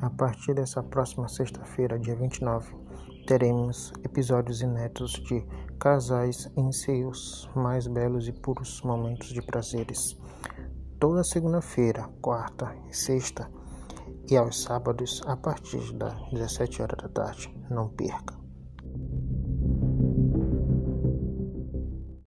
A partir dessa próxima sexta-feira, dia 29, teremos episódios inéditos de casais em seus mais belos e puros momentos de prazeres. Toda segunda-feira, quarta e sexta, e aos sábados, a partir das 17 horas da tarde. Não perca!